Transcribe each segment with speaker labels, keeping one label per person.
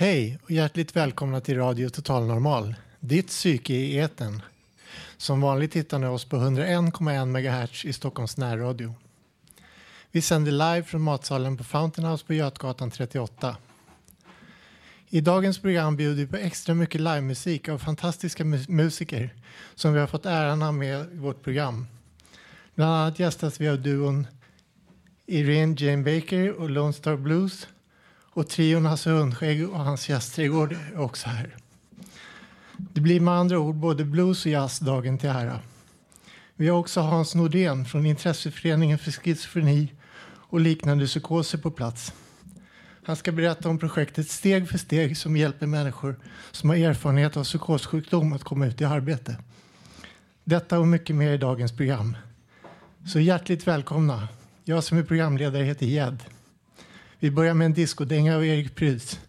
Speaker 1: Hej och hjärtligt välkomna till Radio Total Normal, ditt psyke i eten. Som vanligt hittar ni oss på 101,1 MHz i Stockholms närradio. Vi sänder live från matsalen på Fountain House på Götgatan 38. I dagens program bjuder vi på extra mycket livemusik av fantastiska mus musiker som vi har fått äran ha med i vårt program. Bland annat gästas vi av duon Irene Jane Baker och Lone Star Blues och trion alltså Hasse Hundskägg och hans jazzträdgård är också här. Det blir med andra ord både blues och jazz dagen till ära. Vi har också Hans Nordén från Intresseföreningen för schizofreni och liknande psykoser på plats. Han ska berätta om projektet Steg för steg som hjälper människor som har erfarenhet av psykossjukdom att komma ut i arbete. Detta och mycket mer i dagens program. Så hjärtligt välkomna. Jag som är programledare heter Ged. Vi börjar med en discodänga av Erik Prytz,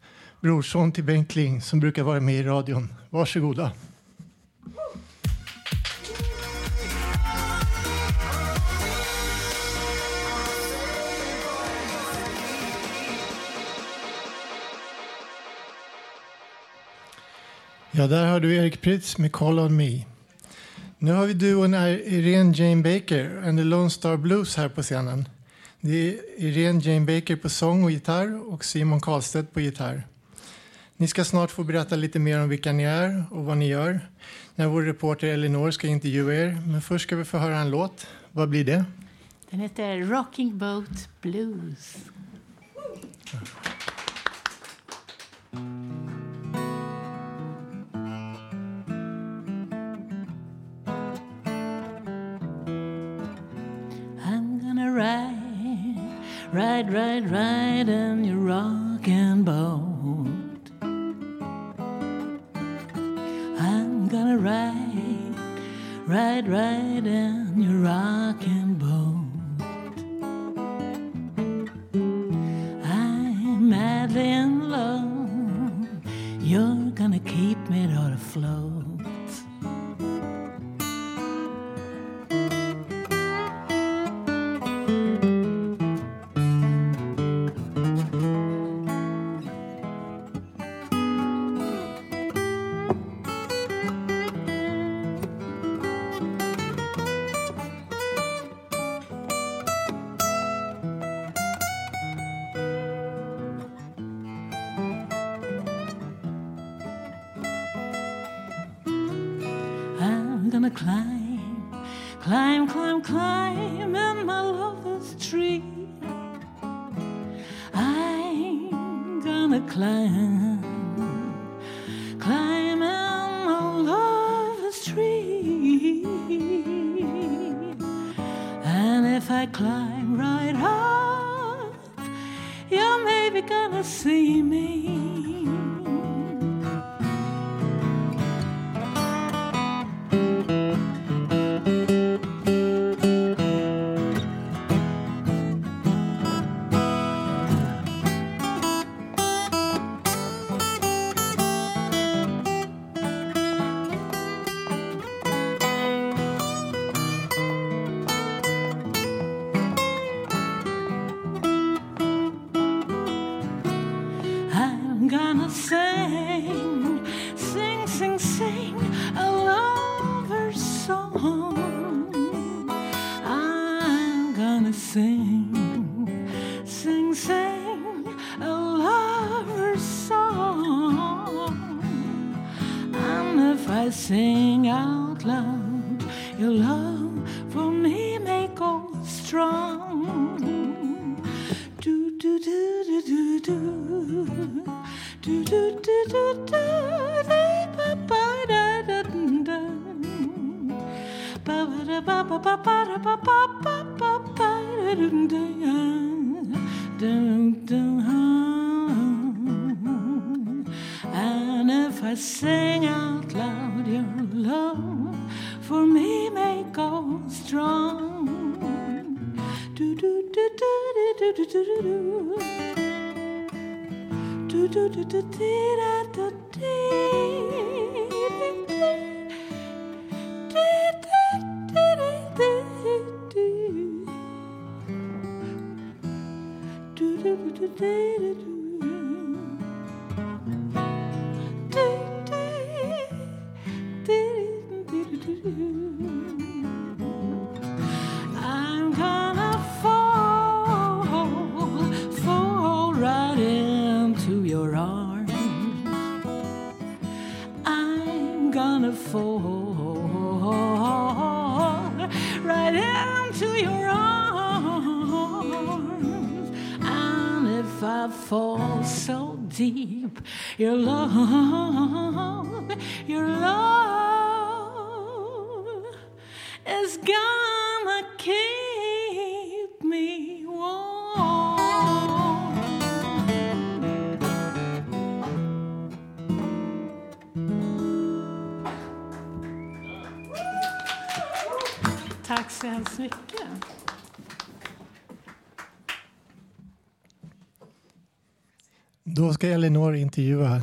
Speaker 1: brorson till Bengt Kling som brukar vara med i radion. Varsågoda. Ja, där har du Erik Prytz med Call on me. Nu har vi duon Irene Jane Baker and the Lone Star Blues här på scenen. Det är Irene Jane Baker på sång och gitarr och Simon Karlstedt på gitarr. Ni ska snart få berätta lite mer om vilka ni är och vad ni gör när vår reporter Elinor ska intervjua er. Men först ska vi få höra en låt. Vad blir det?
Speaker 2: Den heter Rocking Boat Blues. Ride, ride, ride in your rocking boat. I'm gonna ride, ride, ride in climb strong. Do do do do do do do do do. Do do
Speaker 3: do do dee dee. Do do do do mycket.
Speaker 1: Då ska Elinor intervjua.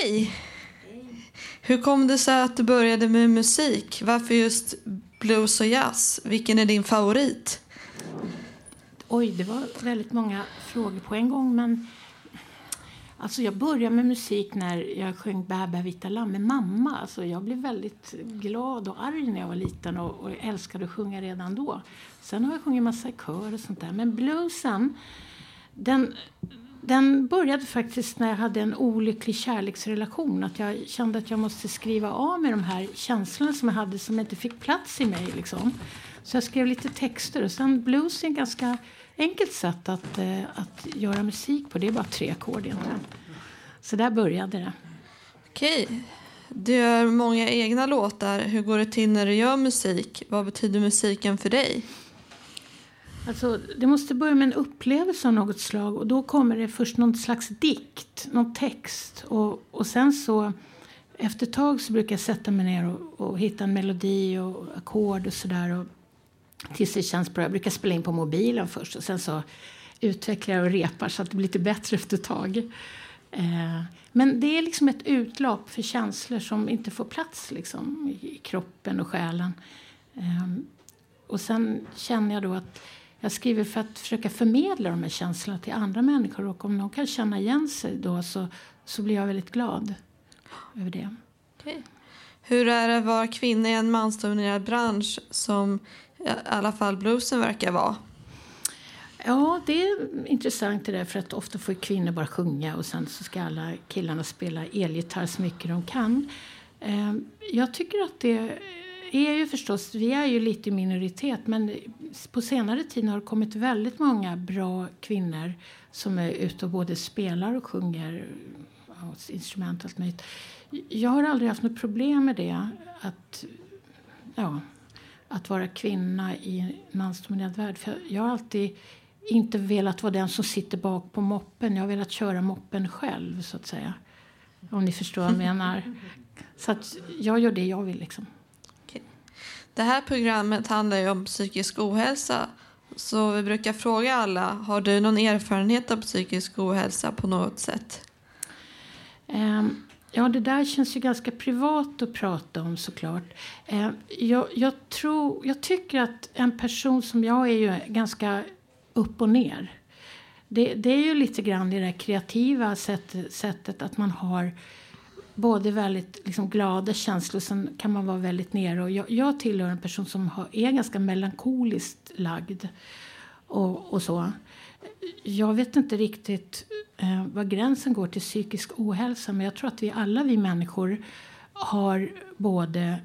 Speaker 4: Hej! Hur kom det sig att du började med musik? Varför just blues och jazz? Vilken är din favorit?
Speaker 3: Oj, det var väldigt många frågor på en gång. Men alltså jag började med musik när jag sjöng Bä bä vita lamm med mamma. Alltså jag blev väldigt glad och arg när jag var liten och, och älskade att sjunga redan då. Sen har jag sjungit massa kör och sånt där. Men bluesen, den, den började faktiskt när jag hade en olycklig kärleksrelation. Att jag kände att jag måste skriva av med de här känslorna som jag hade som inte fick plats i mig. Liksom. Så jag skrev lite texter. Och sen blues är ett ganska enkelt sätt att, eh, att göra musik på. Det är bara tre ackord egentligen. Så där började det.
Speaker 4: Okej. Du gör många egna låtar. Hur går det till när du gör musik? Vad betyder musiken för dig?
Speaker 3: Alltså, det måste börja med en upplevelse av något slag och då kommer det först någon slags dikt, någon text och, och sen så efter ett tag så brukar jag sätta mig ner och, och hitta en melodi och ackord och sådär tills det känns bra. Jag brukar spela in på mobilen först och sen så utvecklar jag och repar så att det blir lite bättre efter ett tag. Eh, men det är liksom ett utlopp för känslor som inte får plats liksom, i kroppen och själen. Eh, och sen känner jag då att jag skriver för att försöka förmedla de här känslorna till andra människor. Och om någon kan känna igen sig då så, så blir jag väldigt glad över det.
Speaker 4: Okej. Hur är det att vara kvinna i en mansdominerad bransch som i alla fall bluesen verkar vara?
Speaker 3: Ja, det är intressant det där för att ofta får kvinnor bara sjunga och sen så ska alla killarna spela elgitarr så mycket de kan. Eh, Jag tycker att det är ju förstås, vi är ju lite i minoritet men på senare tid har det kommit väldigt många bra kvinnor som är ute och både spelar och sjunger ja, instrument och allt möjligt. Jag har aldrig haft något problem med det. Att, ja, att vara kvinna i en mansdominerad värld. För jag har alltid inte velat vara den som sitter bak på moppen. Jag har velat köra moppen själv, så att säga. Om ni förstår vad jag menar. Så att jag gör det jag vill. Liksom.
Speaker 4: Det här programmet handlar ju om psykisk ohälsa. Så vi brukar fråga alla, har du någon erfarenhet av psykisk ohälsa på något sätt?
Speaker 3: Um, Ja, det där känns ju ganska privat att prata om såklart. Um, jag, jag, tror, jag tycker att en person som jag är ju ganska upp och ner. Det, det är ju lite grann i det kreativa sätt, sättet att man har både väldigt liksom, glada känslor sen kan man vara väldigt nere. Och jag, jag tillhör en person som har, är ganska melankoliskt lagd och, och så. Jag vet inte riktigt eh, var gränsen går till psykisk ohälsa men jag tror att vi alla vi människor har både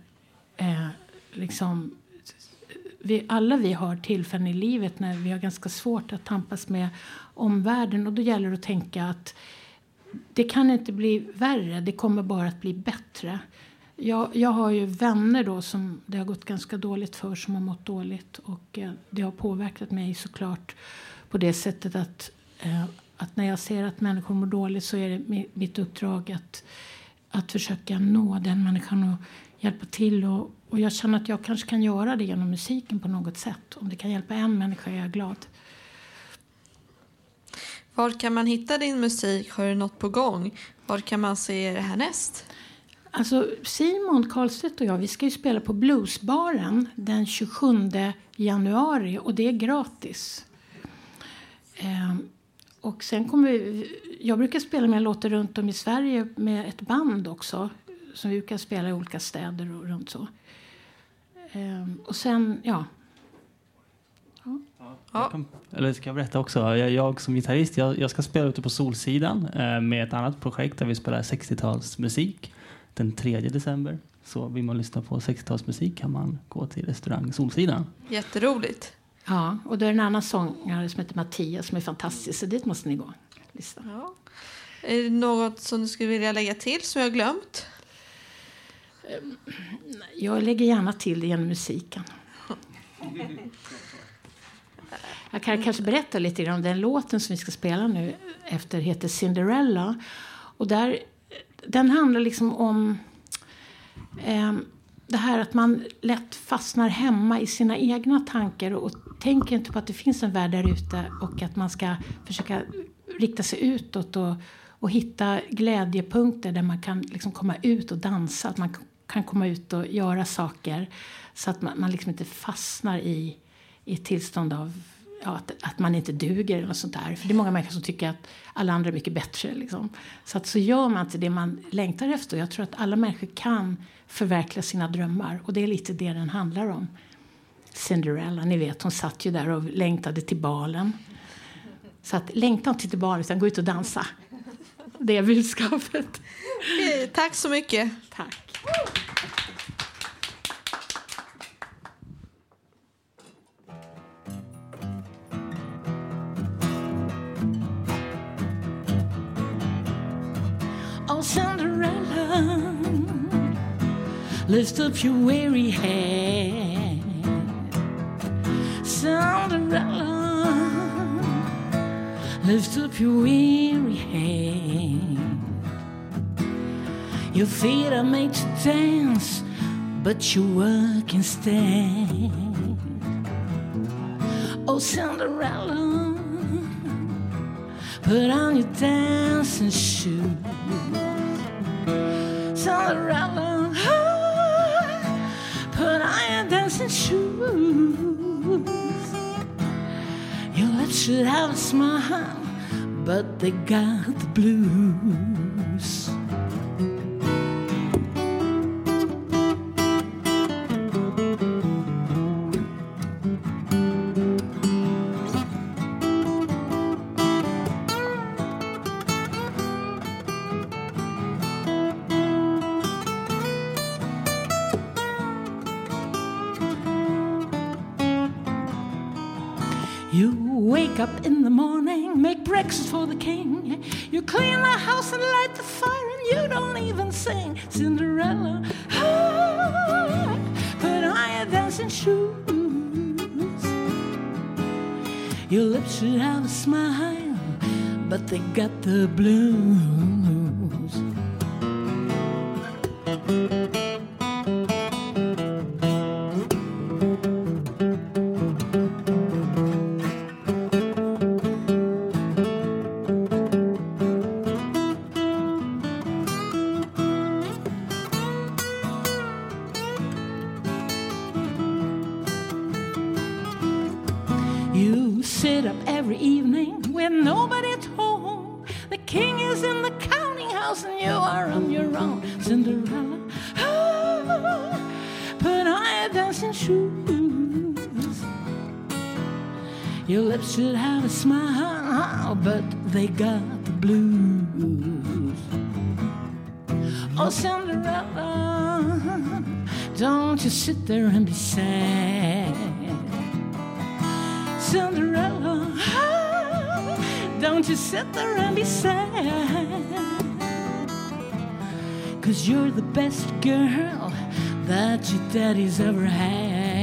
Speaker 3: eh, liksom vi, alla vi har tillfällen i livet när vi har ganska svårt att tampas med omvärlden och då gäller det att tänka att det kan inte bli värre, det kommer bara att bli bättre. Jag, jag har ju vänner då som det har gått ganska dåligt för som har mått dåligt och eh, det har påverkat mig såklart på det sättet att, eh, att när jag ser att människor mår dåligt så är det mitt uppdrag att, att försöka nå den människan och hjälpa till. Och, och jag känner att jag kanske kan göra det genom musiken på något sätt. Om det kan hjälpa en människa är jag glad.
Speaker 4: Var kan man hitta din musik? Har du något på gång? Var kan man se det härnäst?
Speaker 3: Alltså Simon Karlstedt och jag vi ska ju spela på Bluesbaren den 27 januari och det är gratis. Ehm, och sen kommer vi, jag brukar spela med låtar runt om i Sverige med ett band också som vi brukar spela i olika städer och runt så. Ehm, och sen, ja.
Speaker 5: Jag kan, eller ska jag berätta också? Jag, jag som gitarrist, jag, jag, ska spela ute på Solsidan eh, med ett annat projekt där vi spelar 60-talsmusik den 3 december. Så vill man lyssna på 60-talsmusik kan man gå till restaurang Solsidan.
Speaker 4: Jätteroligt.
Speaker 3: Ja, och då är det en annan sångare som heter Mattias som är fantastisk, så dit måste ni gå. Lyssna.
Speaker 4: Ja. Är det något som du skulle vilja lägga till som jag glömt?
Speaker 3: Jag lägger gärna till det genom musiken. Jag kan kanske berätta lite grann om den låten som vi ska spela nu efter heter Cinderella. Och där, den handlar liksom om eh, det här att man lätt fastnar hemma i sina egna tankar och tänker inte på att det finns en värld där ute och att man ska försöka rikta sig utåt och, och hitta glädjepunkter där man kan liksom komma ut och dansa. Att man kan komma ut och göra saker så att man, man liksom inte fastnar i, i ett tillstånd av ja, att, att man inte duger eller sånt där. För det är många människor som tycker att alla andra är mycket bättre. Liksom. Så att så gör man inte det man längtar efter. Jag tror att alla människor kan förverkliga sina drömmar och det är lite det den handlar om. Cinderella, ni vet hon satt ju där och längtade till balen. Så att längta inte till balen utan gå ut och dansa. Det är budskapet.
Speaker 4: Okej, tack så mycket.
Speaker 3: Tack. Oh, Cinderella, lift up your weary head. Cinderella, lift up your weary head. Your feet are made to dance, but your work instead. Oh, Cinderella, put on your dancing shoes. Cinderella, put on dancing shoes. Your lips should have a smile, but they got the blues. The fire, and you don't even sing. Cinderella, ah, put on your dancing shoes. Your lips should have a smile, but they got the blues.
Speaker 2: Girl that your daddy's ever had.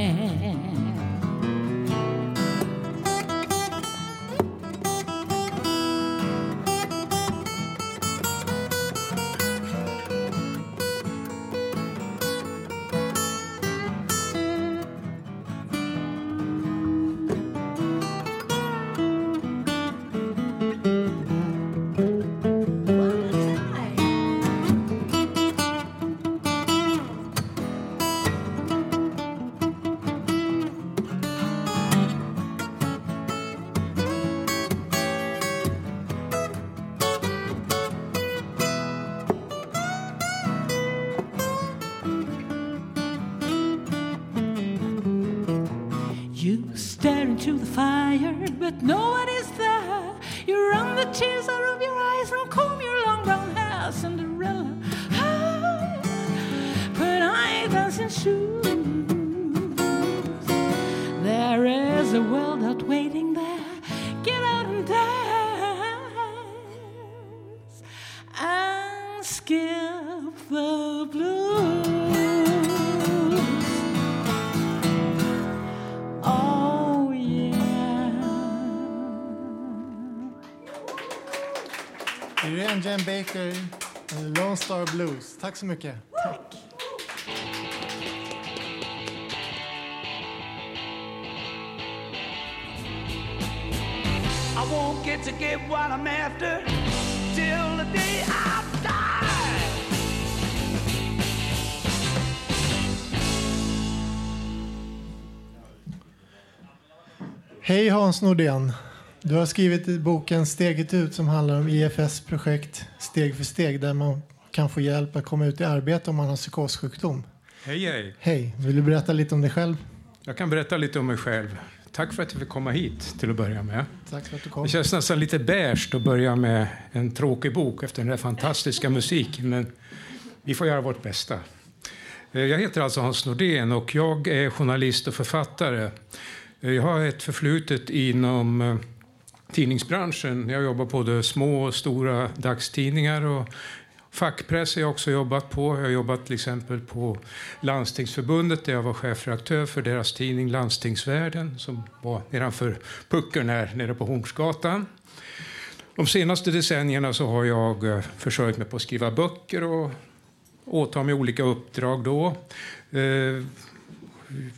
Speaker 1: Tack så mycket.
Speaker 6: I won't get to get what I'm after till the day I die.
Speaker 1: Hej Hans Nordén. Du har skrivit boken Steget ut som handlar om IFS projekt Steg för steg där man kan få hjälp att komma ut i arbete om man har psykossjukdom.
Speaker 7: Hej, hej.
Speaker 1: Hej, vill du berätta lite om dig själv?
Speaker 7: Jag kan berätta lite om mig själv. Tack för att jag fick komma hit till att börja med.
Speaker 1: Tack för att du kom.
Speaker 7: Det känns nästan lite beige att börja med en tråkig bok efter den där fantastiska musiken, men vi får göra vårt bästa. Eh, Jag heter alltså Hans Nordén och jag är journalist och författare. Eh, Jag har ett förflutet inom eh, tidningsbranschen. Jag jobbar på både små och stora dagstidningar och fackpress har jag också jobbat på. Jag har jobbat till exempel på Landstingsförbundet där jag var chefredaktör för deras tidning Landstingsvärlden som var nedanför pucken här nere på Hornsgatan. De senaste decennierna så har jag försökt försörjt mig på att skriva böcker och åta mig olika uppdrag då. Eh,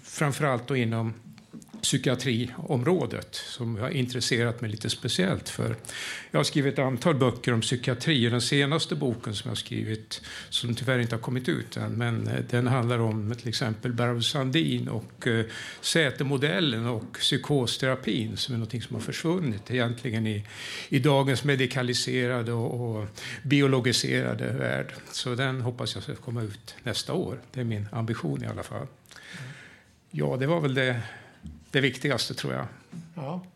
Speaker 7: framförallt då inom psykiatriområdet som jag har intresserat mig lite speciellt för. Jag har skrivit ett antal böcker om psykiatri och den senaste boken som jag har skrivit, som tyvärr inte har kommit ut än, men eh, den handlar om till exempel Barbro Sandin och eh, Sätemodellen och psykosterapin som är något som har försvunnit egentligen i, i dagens medikaliserade och, och biologiserade värld. Så den hoppas jag ska komma ut nästa år. Det är min ambition i alla fall. Ja, det var väl det, det viktigaste tror jag.
Speaker 1: Ja.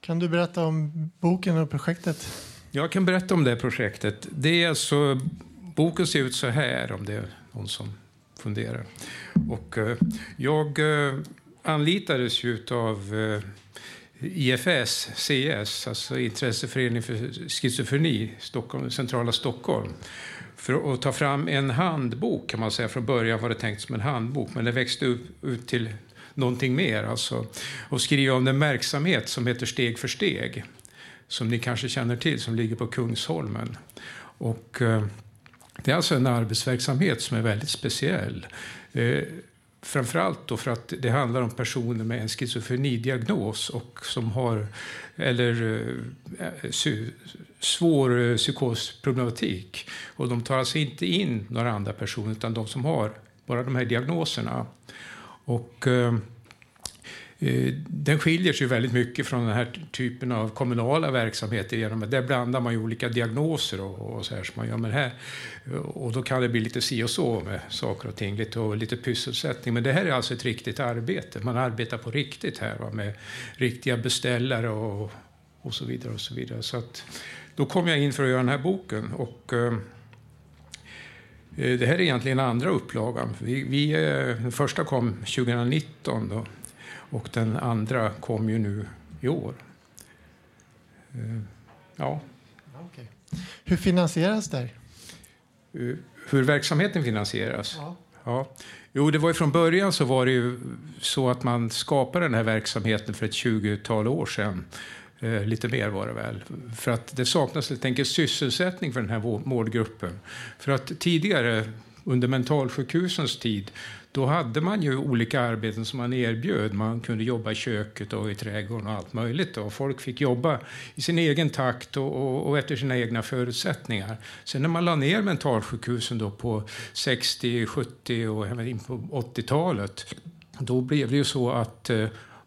Speaker 1: Kan du berätta om boken och projektet?
Speaker 7: Jag kan berätta om det projektet. Det är alltså, boken ser ut så här om det är någon som funderar. Och, eh, jag eh, anlitades ju av eh, IFS, CS, alltså Intresseföreningen för schizofreni, Stockholm, centrala Stockholm för att ta fram en handbok kan man säga. Från början var det tänkt som en handbok, men det växte upp, ut till någonting mer. Alltså, och skriva om den verksamhet som heter Steg för steg, som ni kanske känner till, som ligger på Kungsholmen. Och, eh, det är alltså en arbetsverksamhet som är väldigt speciell. Eh, Framförallt då för att det handlar om personer med en schizofrenidiagnos och som har eller eh, sy- svår eh, psykosproblematik. Och de tar alltså inte in några andra personer utan de som har bara de här diagnoserna. Och eh, eh, den skiljer sig väldigt mycket från den här typen av kommunala verksamheter. Genom att där blandar man ju olika diagnoser och, och så här som man gör med det här. Och då kan det bli lite si och så med saker och ting, lite, och lite pysselsättning. Men det här är alltså ett riktigt arbete. Man arbetar på riktigt här va, med riktiga beställare och, och så vidare. och så vidare. Så att, då kom jag in för att göra den här boken. Och, eh, det här är egentligen andra upplagan. Vi, vi, eh, den första kom 2019 då, och den andra kom ju nu i år. Eh, ja.
Speaker 1: Okej. Hur finansieras det?
Speaker 7: Eh, Hur verksamheten finansieras?
Speaker 1: Ja.
Speaker 7: Ja. Jo, det var ju från början så var det ju så att man skapade den här verksamheten för ett 20-tal år sedan. Eh, lite mer var det väl. För att det saknas helt enkelt sysselsättning för den här målgruppen. För att tidigare, under mentalsjukhusens tid, då hade man ju olika arbeten som man erbjöd. Man kunde jobba i köket och i trädgården och allt möjligt. Då. Folk fick jobba i sin egen takt och, och, och efter sina egna förutsättningar. Sen när man la ner mentalsjukhusen då på 60, 70 och in på 80-talet, då blev det ju så att eh,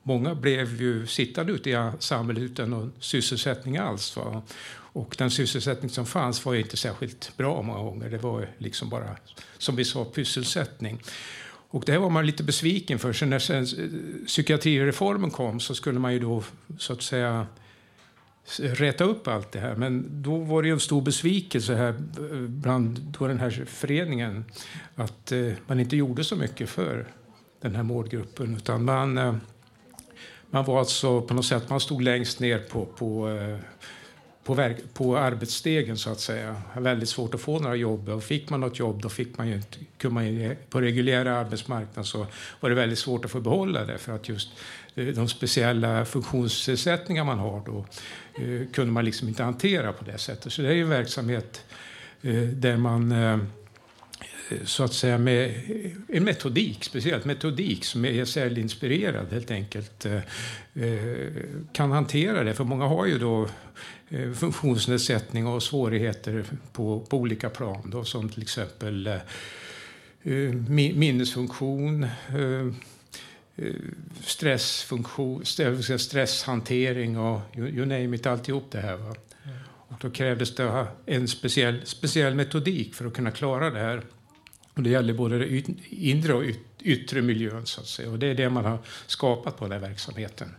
Speaker 7: många blev ju sittande ute i samhället utan någon sysselsättning alls. Va? Och den sysselsättning som fanns var ju inte särskilt bra många gånger. Det var ju liksom bara, som vi sa, pysselsättning. Och det här var man lite besviken för. Så när sen eh, psykiatrireformen kom så skulle man ju då så att säga rätta upp allt det här. Men då var det ju en stor besvikelse här eh, bland då den här föreningen att eh, man inte gjorde så mycket för den här målgruppen. Utan man, man var alltså på något sätt, man stod längst ner på, på, eh, på, verk, på arbetsstegen så att säga. Väldigt svårt att få några jobb. Och fick man något jobb då fick man ju inte, kunde man ju, på reguljära arbetsmarknaden så var det väldigt svårt att få behålla det för att just eh, de speciella funktionsnedsättningar man har då eh, kunde man liksom inte hantera på det sättet. Så det är ju en verksamhet där man så att säga med en metodik, speciellt metodik som är SL-inspirerad helt enkelt, eh, eh, kan hantera det. För många har ju då eh, funktionsnedsättning och svårigheter på, på olika plan då, som till exempel mi- minnesfunktion, stressfunktion, st- stresshantering och you, you name it, alltihop det här. Va? Och då krävdes det ha en speciell, speciell metodik för att kunna klara det här. Och det gäller både den inre och yt- yttre miljön. Så att säga. Och det är det man har skapat på den här verksamheten.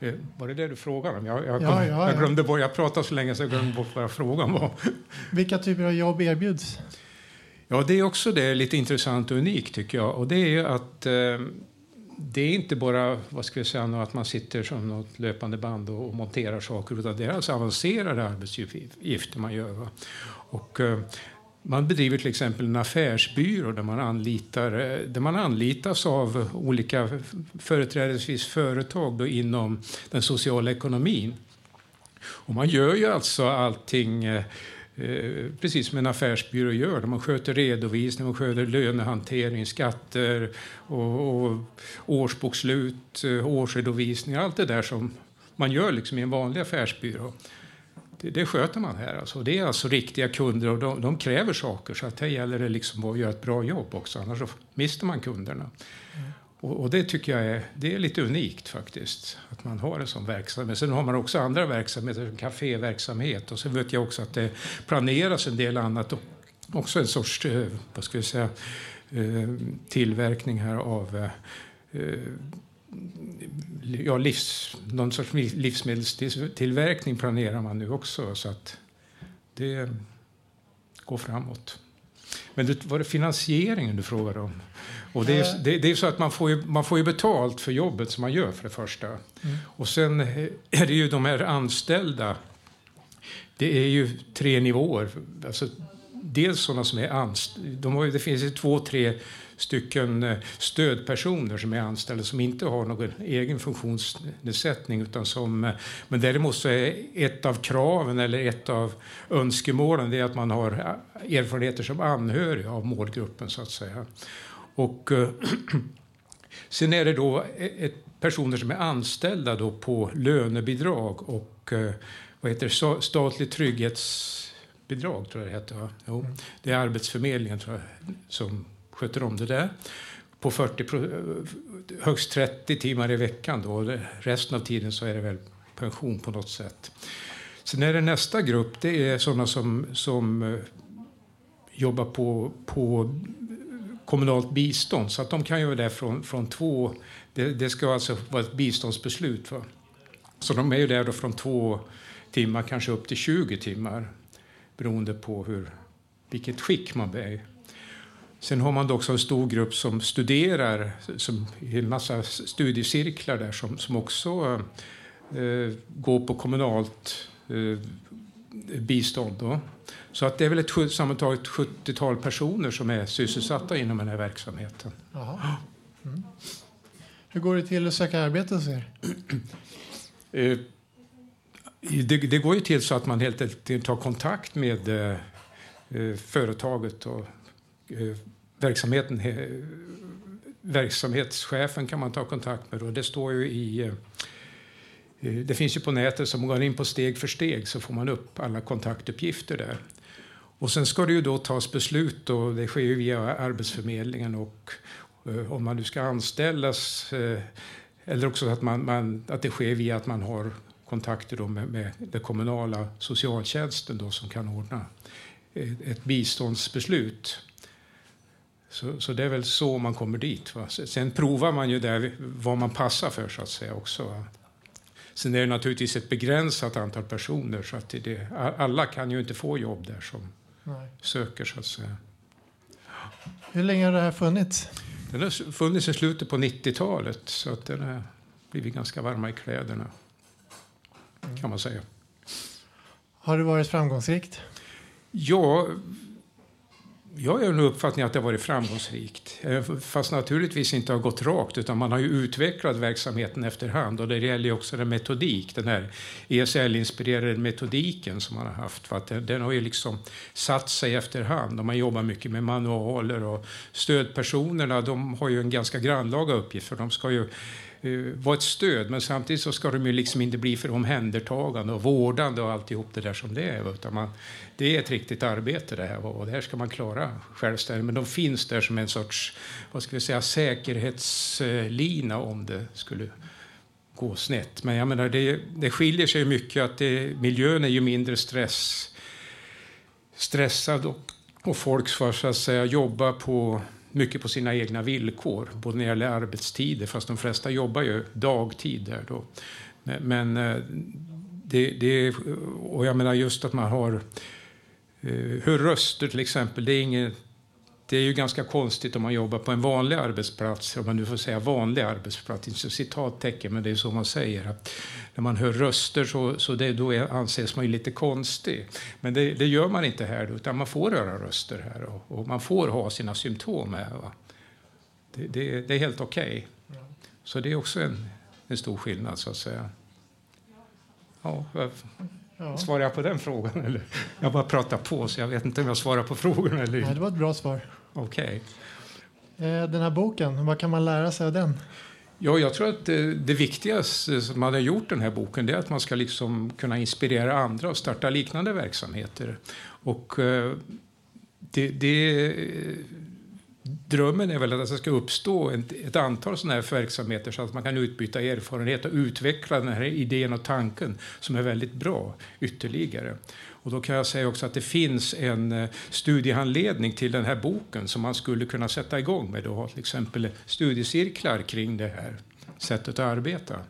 Speaker 7: Eh, Var det det du frågade om? Jag, jag,
Speaker 1: Ja,
Speaker 7: kom,
Speaker 1: ja,
Speaker 7: jag
Speaker 1: ja.
Speaker 7: glömde bort, jag pratade så länge så jag glömde bort vad frågan var.
Speaker 1: Vilka typer av jobb erbjuds?
Speaker 7: Ja, det är också det lite intressant och unikt tycker jag. Och det är ju att eh, det är inte bara vad ska vi säga, att man sitter som något löpande band och, och monterar saker, utan det är alltså avancerade arbetsuppgifter man gör. Va? Och, eh, man bedriver till exempel en affärsbyrå där man, anlitar, eh, där man anlitas av olika företrädesvis företag då inom den sociala ekonomin. Och man gör ju alltså allting eh, eh precis som en affärsbyrå gör. Man sköter redovisning, man sköter lönehantering, skatter och, och årsbokslut, eh, årsredovisning. Allt det där som man gör liksom i en vanlig affärsbyrå. Det, det sköter man här. Alltså. Det är alltså riktiga kunder och de, de kräver saker. Så att här gäller det liksom att göra ett bra jobb också. Annars så mister man kunderna. Och, och det tycker jag är, det är lite unikt faktiskt. Att man har en sån verksamhet. Sen har man också andra verksamheter, som kaféverksamhet. Och så vet jag också att det planeras en del annat. Och också en sorts, eh, vad ska vi säga, eh, tillverkning här av eh, ja, livs, någon sorts livsmedelstillverkning planerar man nu också. Så att det går framåt. Men det var det finansieringen du frågade om? Och det, är, det, det är så att man får, ju, man får ju betalt för jobbet som man gör för det första. Och sen är det ju de här anställda. Det är ju tre nivåer. Alltså, dels sådana som är anställda. De har, ju- det finns ju två, tre stycken eh, stödpersoner som är anställda som inte har någon egen funktionsnedsättning. Utan som, eh, men däremot så är ett av kraven eller ett av önskemålen det är att man har eh, erfarenheter som anhörig av målgruppen så att säga. Och sen är det då personer som är anställda då på lönebidrag och vad heter det, Sta- statligt trygghetsbidrag tror jag det heter. Jo, det är Arbetsförmedlingen tror jag, som sköter om det där. På 40, eh, högst 30 timmar i veckan. Då. Resten av tiden så är det väl pension på något sätt. Sen är det nästa grupp, det är sådana som, som eh, jobbar på, på kommunalt bistånd. Så att de kan ju vara där från, från två... Det, det ska alltså vara ett biståndsbeslut. Va? Så de är ju där då från två timmar, kanske upp till 20 timmar beroende på hur, vilket skick man är i. Sen har man också en stor grupp som studerar, som en massa studiecirklar där som, som också eh, går på kommunalt eh, bistånd. Då. Så att det är väl ett sammantaget 70-tal personer som är sysselsatta inom den här verksamheten.
Speaker 1: Mm. Hur går det till att söka arbete hos er?
Speaker 7: Eh, Det, det går ju till så att man helt enkelt tar kontakt med eh, eh, företaget och Eh, verksamheten. eh, Verksamhetschefen kan man ta kontakt med. Och det står ju i... Eh, eh, Det finns ju på nätet, så man går in på steg för steg så får man upp alla kontaktuppgifter där. Och sen ska det ju då tas beslut och det sker ju via Arbetsförmedlingen och eh, om man nu ska anställas eh, eller också att, man, man, att det sker via att man har kontakter då med, med den kommunala socialtjänsten då som kan ordna ett, ett biståndsbeslut. Så, så det är väl så man kommer dit. Va? Sen provar man ju där vad man passar för så att säga också. Va? Sen är det naturligtvis ett begränsat antal personer så att det, alla kan ju inte få jobb där som
Speaker 1: Nej.
Speaker 7: söker så att säga.
Speaker 1: Hur länge har det här funnits?
Speaker 7: Den har funnits i slutet på 90-talet så att den har blivit ganska varma i kläderna kan man säga.
Speaker 1: Har det varit framgångsrikt?
Speaker 7: Ja, jag har en uppfattning att det har varit framgångsrikt. Eh, fast naturligtvis inte har gått rakt, utan man har ju utvecklat verksamheten efterhand. Och det gäller ju också den metodik, den här ESL-inspirerade metodiken som man har haft. För att den, den har ju liksom satt sig efterhand. Och man jobbar mycket med manualer och stödpersonerna, de har ju en ganska grannlaga uppgift. För de ska ju Eh, vara ett stöd, men samtidigt så ska de ju liksom inte bli för omhändertagande och vårdande och alltihop det där som det är. Utan man, det är ett riktigt arbete det här och det här ska man klara självständigt. Men de finns där som en sorts, vad ska vi säga, säkerhetslina om det skulle gå snett. Men jag menar, det, det skiljer sig mycket att det, miljön är ju mindre stress, stressad och, och folk får så att säga jobba på mycket på sina egna villkor, både när det gäller arbetstider, fast de flesta jobbar ju dagtid där då. Men, men det, det, och jag menar just att man har eh, hur röster till exempel, det är inget det är ju ganska konstigt om man jobbar på en vanlig arbetsplats, om man nu får säga vanlig arbetsplats, inte citattecken, men det är så man säger. Att när man hör röster så, så det, då är, anses man ju lite konstig. Men det, det gör man inte här, utan man får höra röster här och, och man får ha sina symptom här. Va? Det, det, det är helt okej. Så det är också en, en stor skillnad, så att säga. Ja,
Speaker 1: Ja.
Speaker 7: Svarar jag på den frågan? Eller? Jag bara pratar på, så jag vet inte om jag svarar på frågorna eller
Speaker 1: Nej, det var ett bra svar.
Speaker 7: Okej.
Speaker 1: Eh, Den här boken, vad kan man lära sig av den?
Speaker 7: Ja, jag tror att det, det viktigaste som man har gjort den här boken det är att man ska liksom kunna inspirera andra och starta liknande verksamheter. Och eh, det, det, drömmen är väl att det ska uppstå ett, ett antal sådana här verksamheter så att man kan utbyta erfarenhet och utveckla den här idén och tanken som är väldigt bra ytterligare. Och då kan jag säga också att det finns en eh, studiehandledning till den här boken som man skulle kunna sätta igång med. Då, till exempel studiecirklar kring det här sättet att arbeta.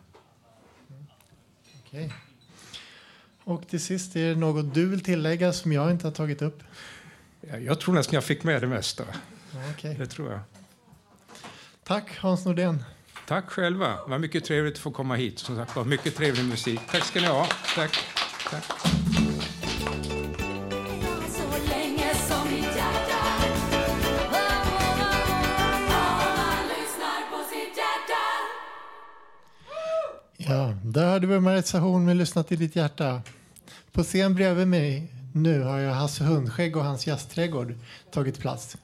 Speaker 1: Okej. Och till sist, är det något du vill tillägga som jag inte har tagit upp?
Speaker 7: Ja, Jag tror nästan jag fick med det mesta.
Speaker 1: Okej.
Speaker 7: Det tror jag.
Speaker 1: Tack Hans Nordén.
Speaker 7: Tack själva. Det var mycket trevligt att få komma hit. Som sagt var, mycket trevlig musik. Tack ska ni ha. Tack. Tack.
Speaker 1: Där hörde vi Maritza Horn med Lyssna till ditt hjärta. På scen bredvid mig nu har jag Hasse Hundskägg och hans jazzträdgård tagit plats.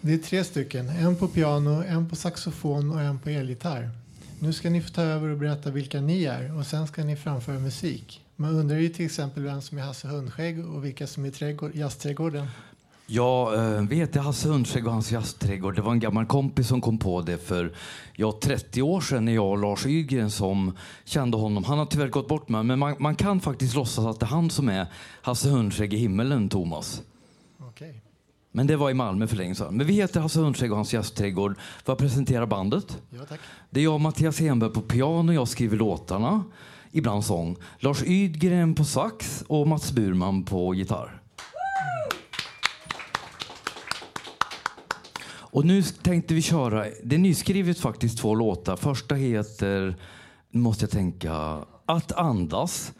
Speaker 1: Det är tre stycken, en på piano, en på saxofon och en på elgitarr. Nu ska ni få ta över och berätta vilka ni är och sen ska ni framföra musik. Man undrar ju till exempel vem som är Hasse Hundskägg och vilka som är trädgård, jazzträdgården.
Speaker 8: Eh, vi heter Hasse Hundsägg och hans jazzträdgård. Det var en gammal kompis som kom på det för ja, 30 år sedan när jag och Lars Ygren som kände honom. Han har tyvärr gått bort med men man, man kan faktiskt låtsas att det är han som är Hasse Hundsägg i himmelen, Thomas.
Speaker 1: Okej.
Speaker 8: Men det var i Malmö för länge sedan. Men vi heter Hasse Hundsägg och hans jazzträdgård. Får jag presentera bandet?
Speaker 1: Ja, tack.
Speaker 8: Det är jag och Mattias Enberg på piano, jag skriver låtarna, ibland sång. Lars Ydgren på sax och Mats Burman på gitarr. Och nu tänkte vi köra, det är nyskrivet faktiskt två låtar. Första heter, måste jag tänka, Att andas.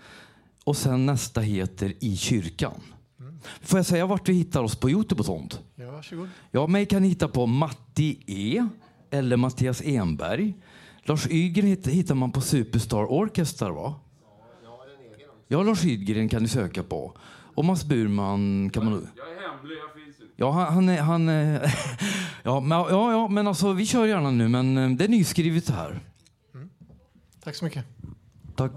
Speaker 8: Och sen nästa heter I kyrkan. Får jag säga vart vi hittar oss på Youtube och sånt?
Speaker 1: Ja, varsågod.
Speaker 8: Ja, mig kan ni hitta på Matti E eller Mattias Enberg. Lars Ygren hitt- hittar man på Superstar Orchestra, va? Ja, Lars Ydgren kan ni söka på. Och Mats Burman kan man... Jag är hemlig, jag finns inte. Ja, han, han ja, men, ja, ja, men alltså vi kör gärna nu, men eh, det är nyskrivet här.
Speaker 1: Tack så mycket.
Speaker 8: Tack.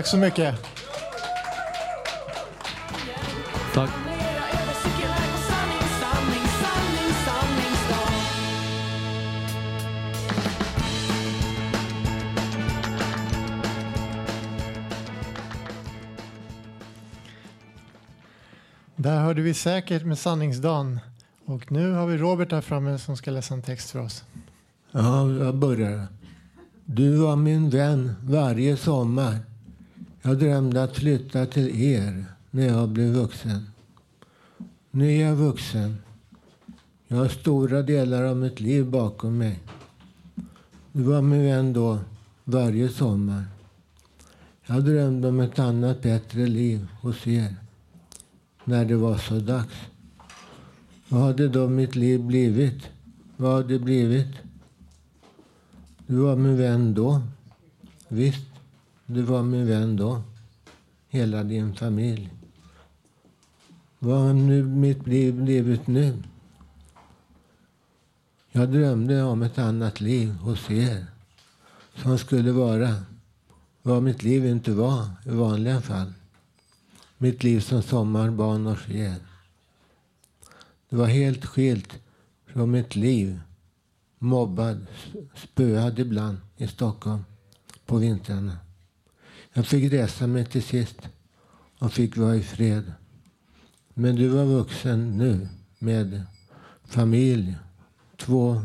Speaker 1: Tack så mycket.
Speaker 8: Tack.
Speaker 1: Där hörde vi säkert med Sanningsdagen. Och nu har vi Robert där framme som ska läsa en text för oss.
Speaker 9: Ja, jag börjar. Du var min vän varje sommar. Jag drömde att flytta till er när jag blev vuxen. Nu är jag vuxen. Jag har stora delar av mitt liv bakom mig. Du var min vän då, varje sommar. Jag drömde om ett annat, bättre liv hos er när det var så dags. Vad hade då mitt liv blivit? Vad hade det blivit? Du var min vän då. Visst, du var min vän då. Hela din familj. Vad har nu mitt liv blivit nu? Jag drömde om ett annat liv hos er. Som skulle vara vad mitt liv inte var i vanliga fall. Mitt liv som sommarbarn och er. Det var helt skilt från mitt liv. Mobbad, spöad ibland i Stockholm på vintrarna. Jag fick resa mig till sist och fick vara i fred. Men du var vuxen nu med familj. Två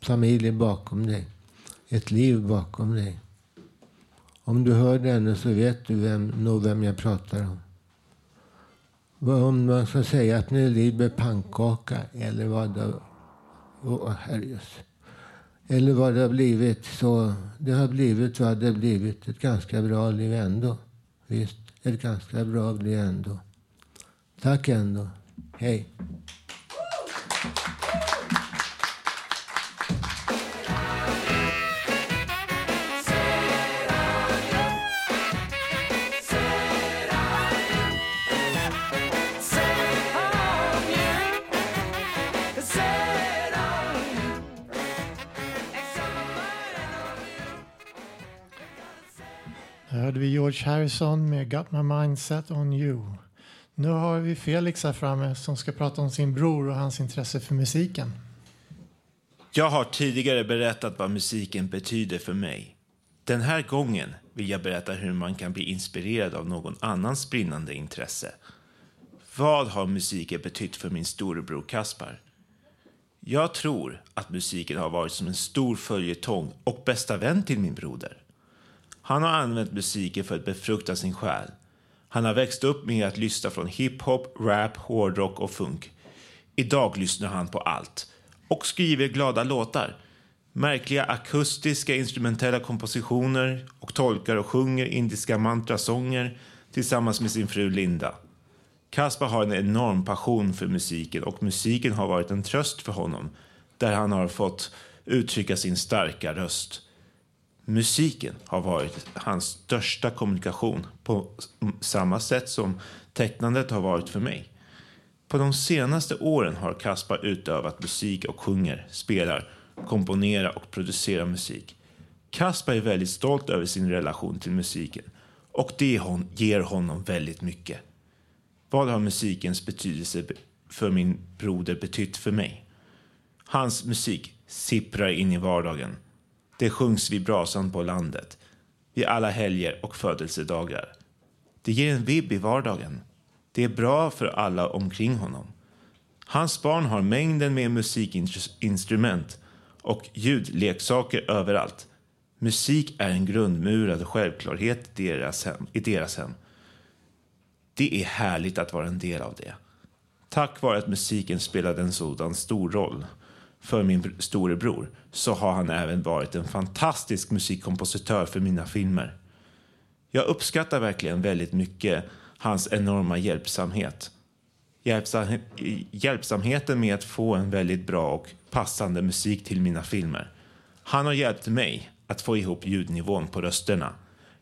Speaker 9: familjer bakom dig. Ett liv bakom dig. Om du hör denne så vet du vem, nog vem jag pratar om. Vad Om man ska säga att ni är pannkaka eller vad det, oh, herrejösses eller vad det har blivit så det har blivit vad det har blivit. Ett ganska bra liv ändå. Visst, ett ganska bra liv ändå. Tack ändå. Hej.
Speaker 1: George Harrison med Got My Mindset On You. Nu har vi Felix här framme som ska prata om sin bror och hans intresse för musiken.
Speaker 10: Jag har tidigare berättat vad musiken betyder för mig. Den här gången vill jag berätta hur man kan bli inspirerad av någon annans brinnande intresse. Vad har musiken betytt för min storebror Kaspar? Jag tror att musiken har varit som en stor följetong och bästa vän till min broder. Han har använt musiken för att befrukta sin själ. Han har växt upp med att lyssna från hiphop, rap, hårdrock och funk. Idag lyssnar han på allt och skriver glada låtar. Märkliga akustiska instrumentella kompositioner och tolkar och sjunger indiska mantrasånger tillsammans med sin fru Linda. Kaspar har en enorm passion för musiken och musiken har varit en tröst för honom där han har fått uttrycka sin starka röst. Musiken har varit hans största kommunikation på samma sätt som tecknandet har varit för mig. På de senaste åren har Kaspar utövat musik och sjunger, spelar, komponerar och producerar musik. Kaspar är väldigt stolt över sin relation till musiken och det ger honom väldigt mycket. Vad har musikens betydelse för min broder betytt för mig? Hans musik sipprar in i vardagen. Det sjungs vid brasan på landet, vid alla helger och födelsedagar. Det ger en vibb i vardagen. Det är bra för alla omkring honom. Hans barn har mängden med musikinstrument och ljudleksaker överallt. Musik är en grundmurad självklarhet i deras hem. I deras hem. Det är härligt att vara en del av det. Tack vare att musiken spelade en sådan stor roll för min storebror så har han även varit en fantastisk musikkompositör för mina filmer. Jag uppskattar verkligen väldigt mycket hans enorma hjälpsamhet. Hjälpsam, hjälpsamheten med att få en väldigt bra och passande musik till mina filmer. Han har hjälpt mig att få ihop ljudnivån på rösterna,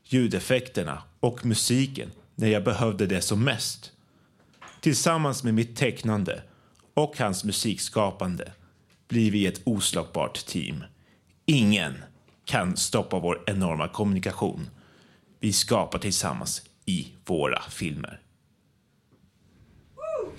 Speaker 10: ljudeffekterna och musiken när jag behövde det som mest. Tillsammans med mitt tecknande och hans musikskapande blir vi ett oslagbart team. Ingen kan stoppa vår enorma kommunikation. vi skapar tillsammans i våra filmer.
Speaker 1: Woo!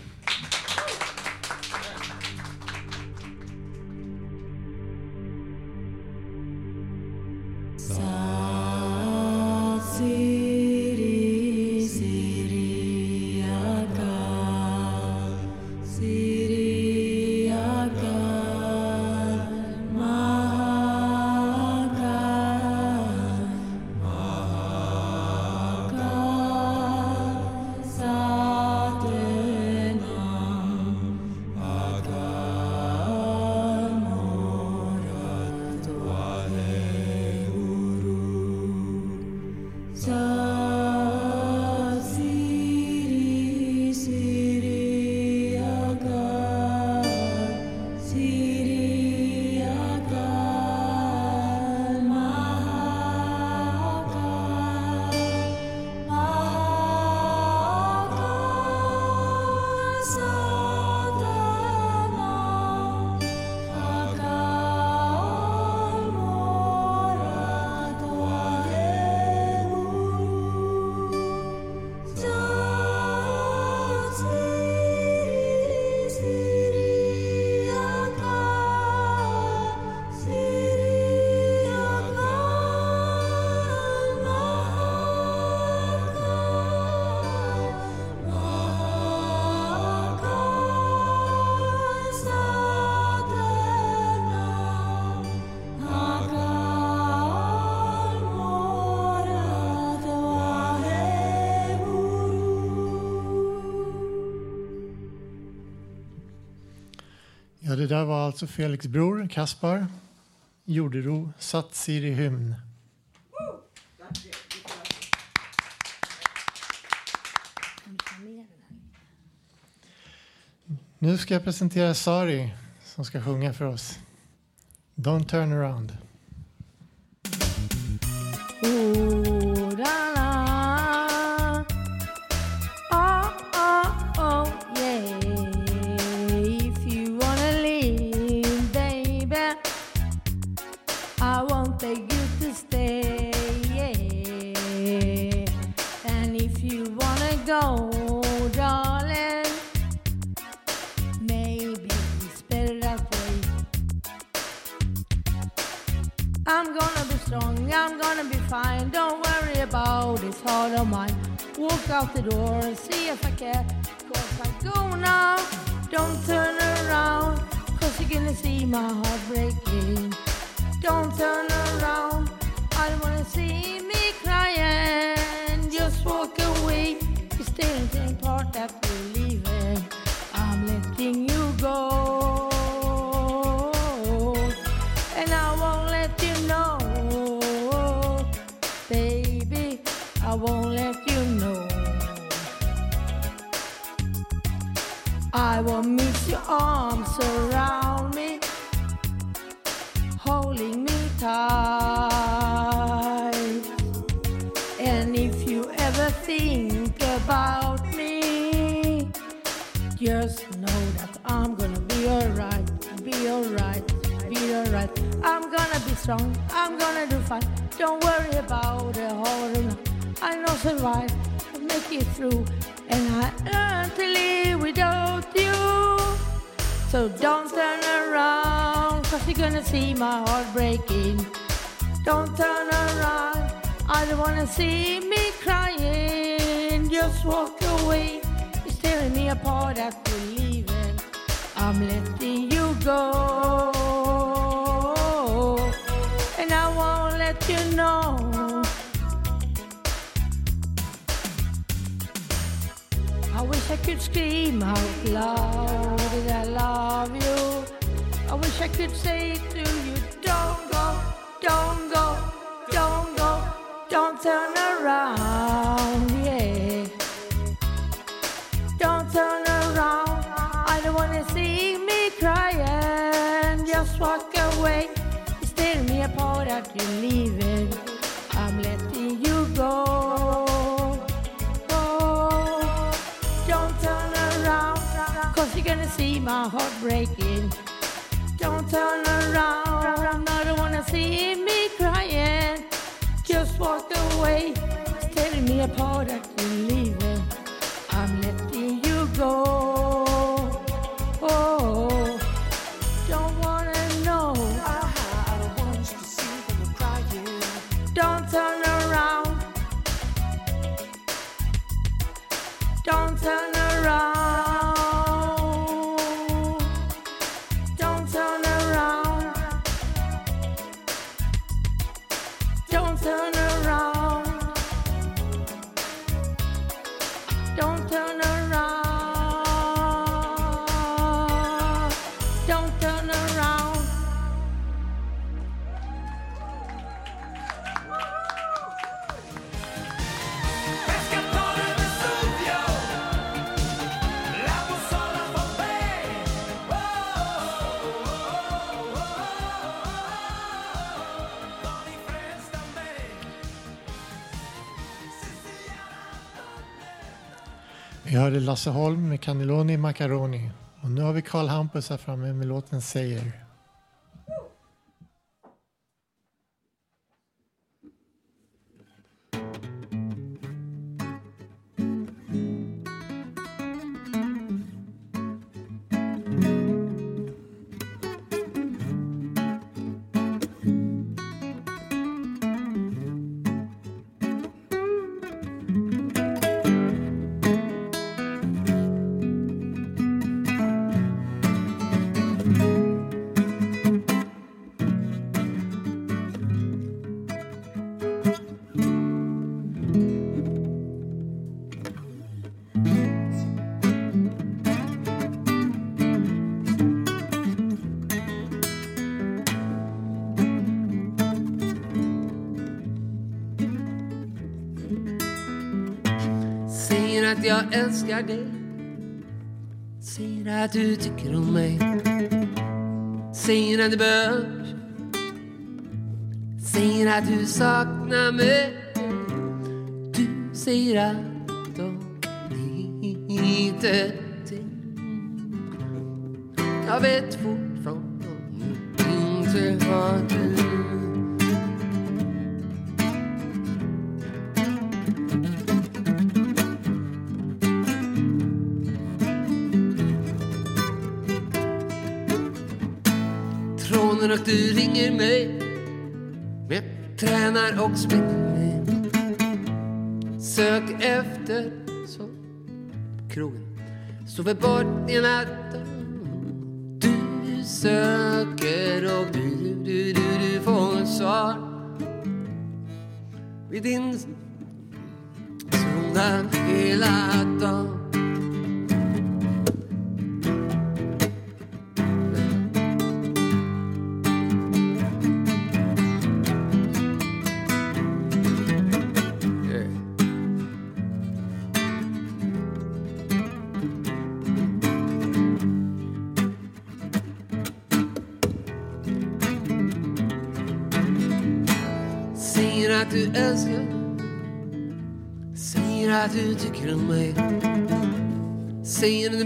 Speaker 1: Det där var alltså Felix bror, Kaspar. Jordero, Satsiri hymn. Nu ska jag presentera Sari som ska sjunga för oss. Don't turn around.
Speaker 11: Ooh, see my heart breaking. Don't turn around, I don't wanna see me crying. Just walk away, you're tearing me apart after leaving. I'm letting you go. And I won't let you know. I wish I could scream out loud that I love you. I wish I could say to turn around, yeah. Don't turn around, I don't wanna see me crying. Just walk away, you tear me apart that you're leaving. I'm letting you go. go. Don't turn around, cause you're gonna see my heart breaking. Don't turn around, I don't wanna see me crying. Just walk away, a part that you're leaving. I'm letting you go. Oh, don't wanna know. I don't want you to see crying. Don't turn around. Don't turn
Speaker 1: hörde Lasse Holm med Cannelloni Macaroni. Och nu har vi Karl Hampus här framme med låten Säger.
Speaker 12: Säger du tycker om mig. Säger att du behövs Säger att du saknar mig. Du säger att de inte till Jag vet fortfarande inte vad du Tråden och du ringer mig. Men jag tränar och springer. Mig Sök efter så krogen. Sover bort i natten. Du söker och du, du, du, du får svar. Vid din zona hela dagen att du tycker om mig. Säger en du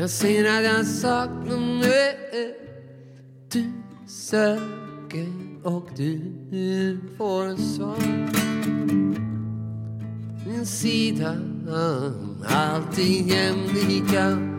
Speaker 12: Jag säger att jag saknar dig Du söker och du får svar. Min sida alltid jämlika.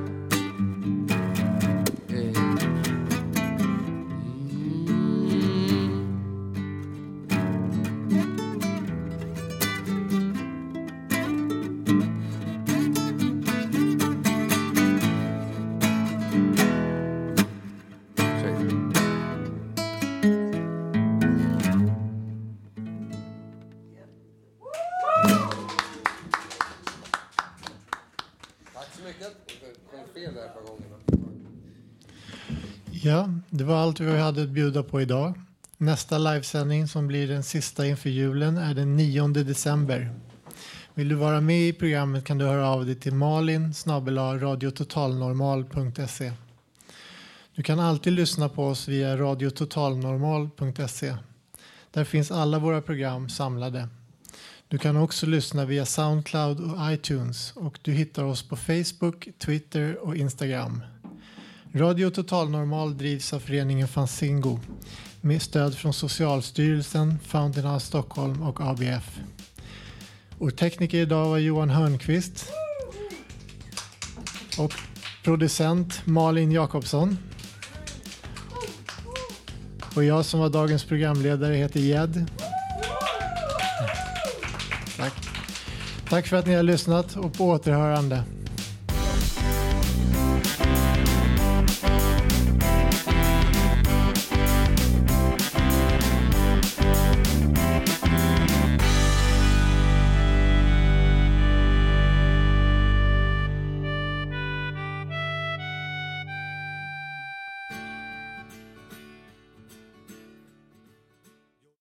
Speaker 1: Det var allt vi hade att bjuda på idag. Nästa livesändning som blir den sista inför julen är den 9 december. Vill du vara med i programmet kan du höra av dig till malin radiototalnormal.se. Du kan alltid lyssna på oss via radiototalnormal.se. Där finns alla våra program samlade. Du kan också lyssna via Soundcloud och iTunes och du hittar oss på Facebook, Twitter och Instagram. Radio Total Normal drivs av föreningen Fanzingo. med stöd från Socialstyrelsen, Fountain House Stockholm och ABF. Och tekniker idag var Johan Hörnqvist och producent Malin Jakobsson. Och jag som var dagens programledare heter Jed. Tack. Tack för att ni har lyssnat och på återhörande.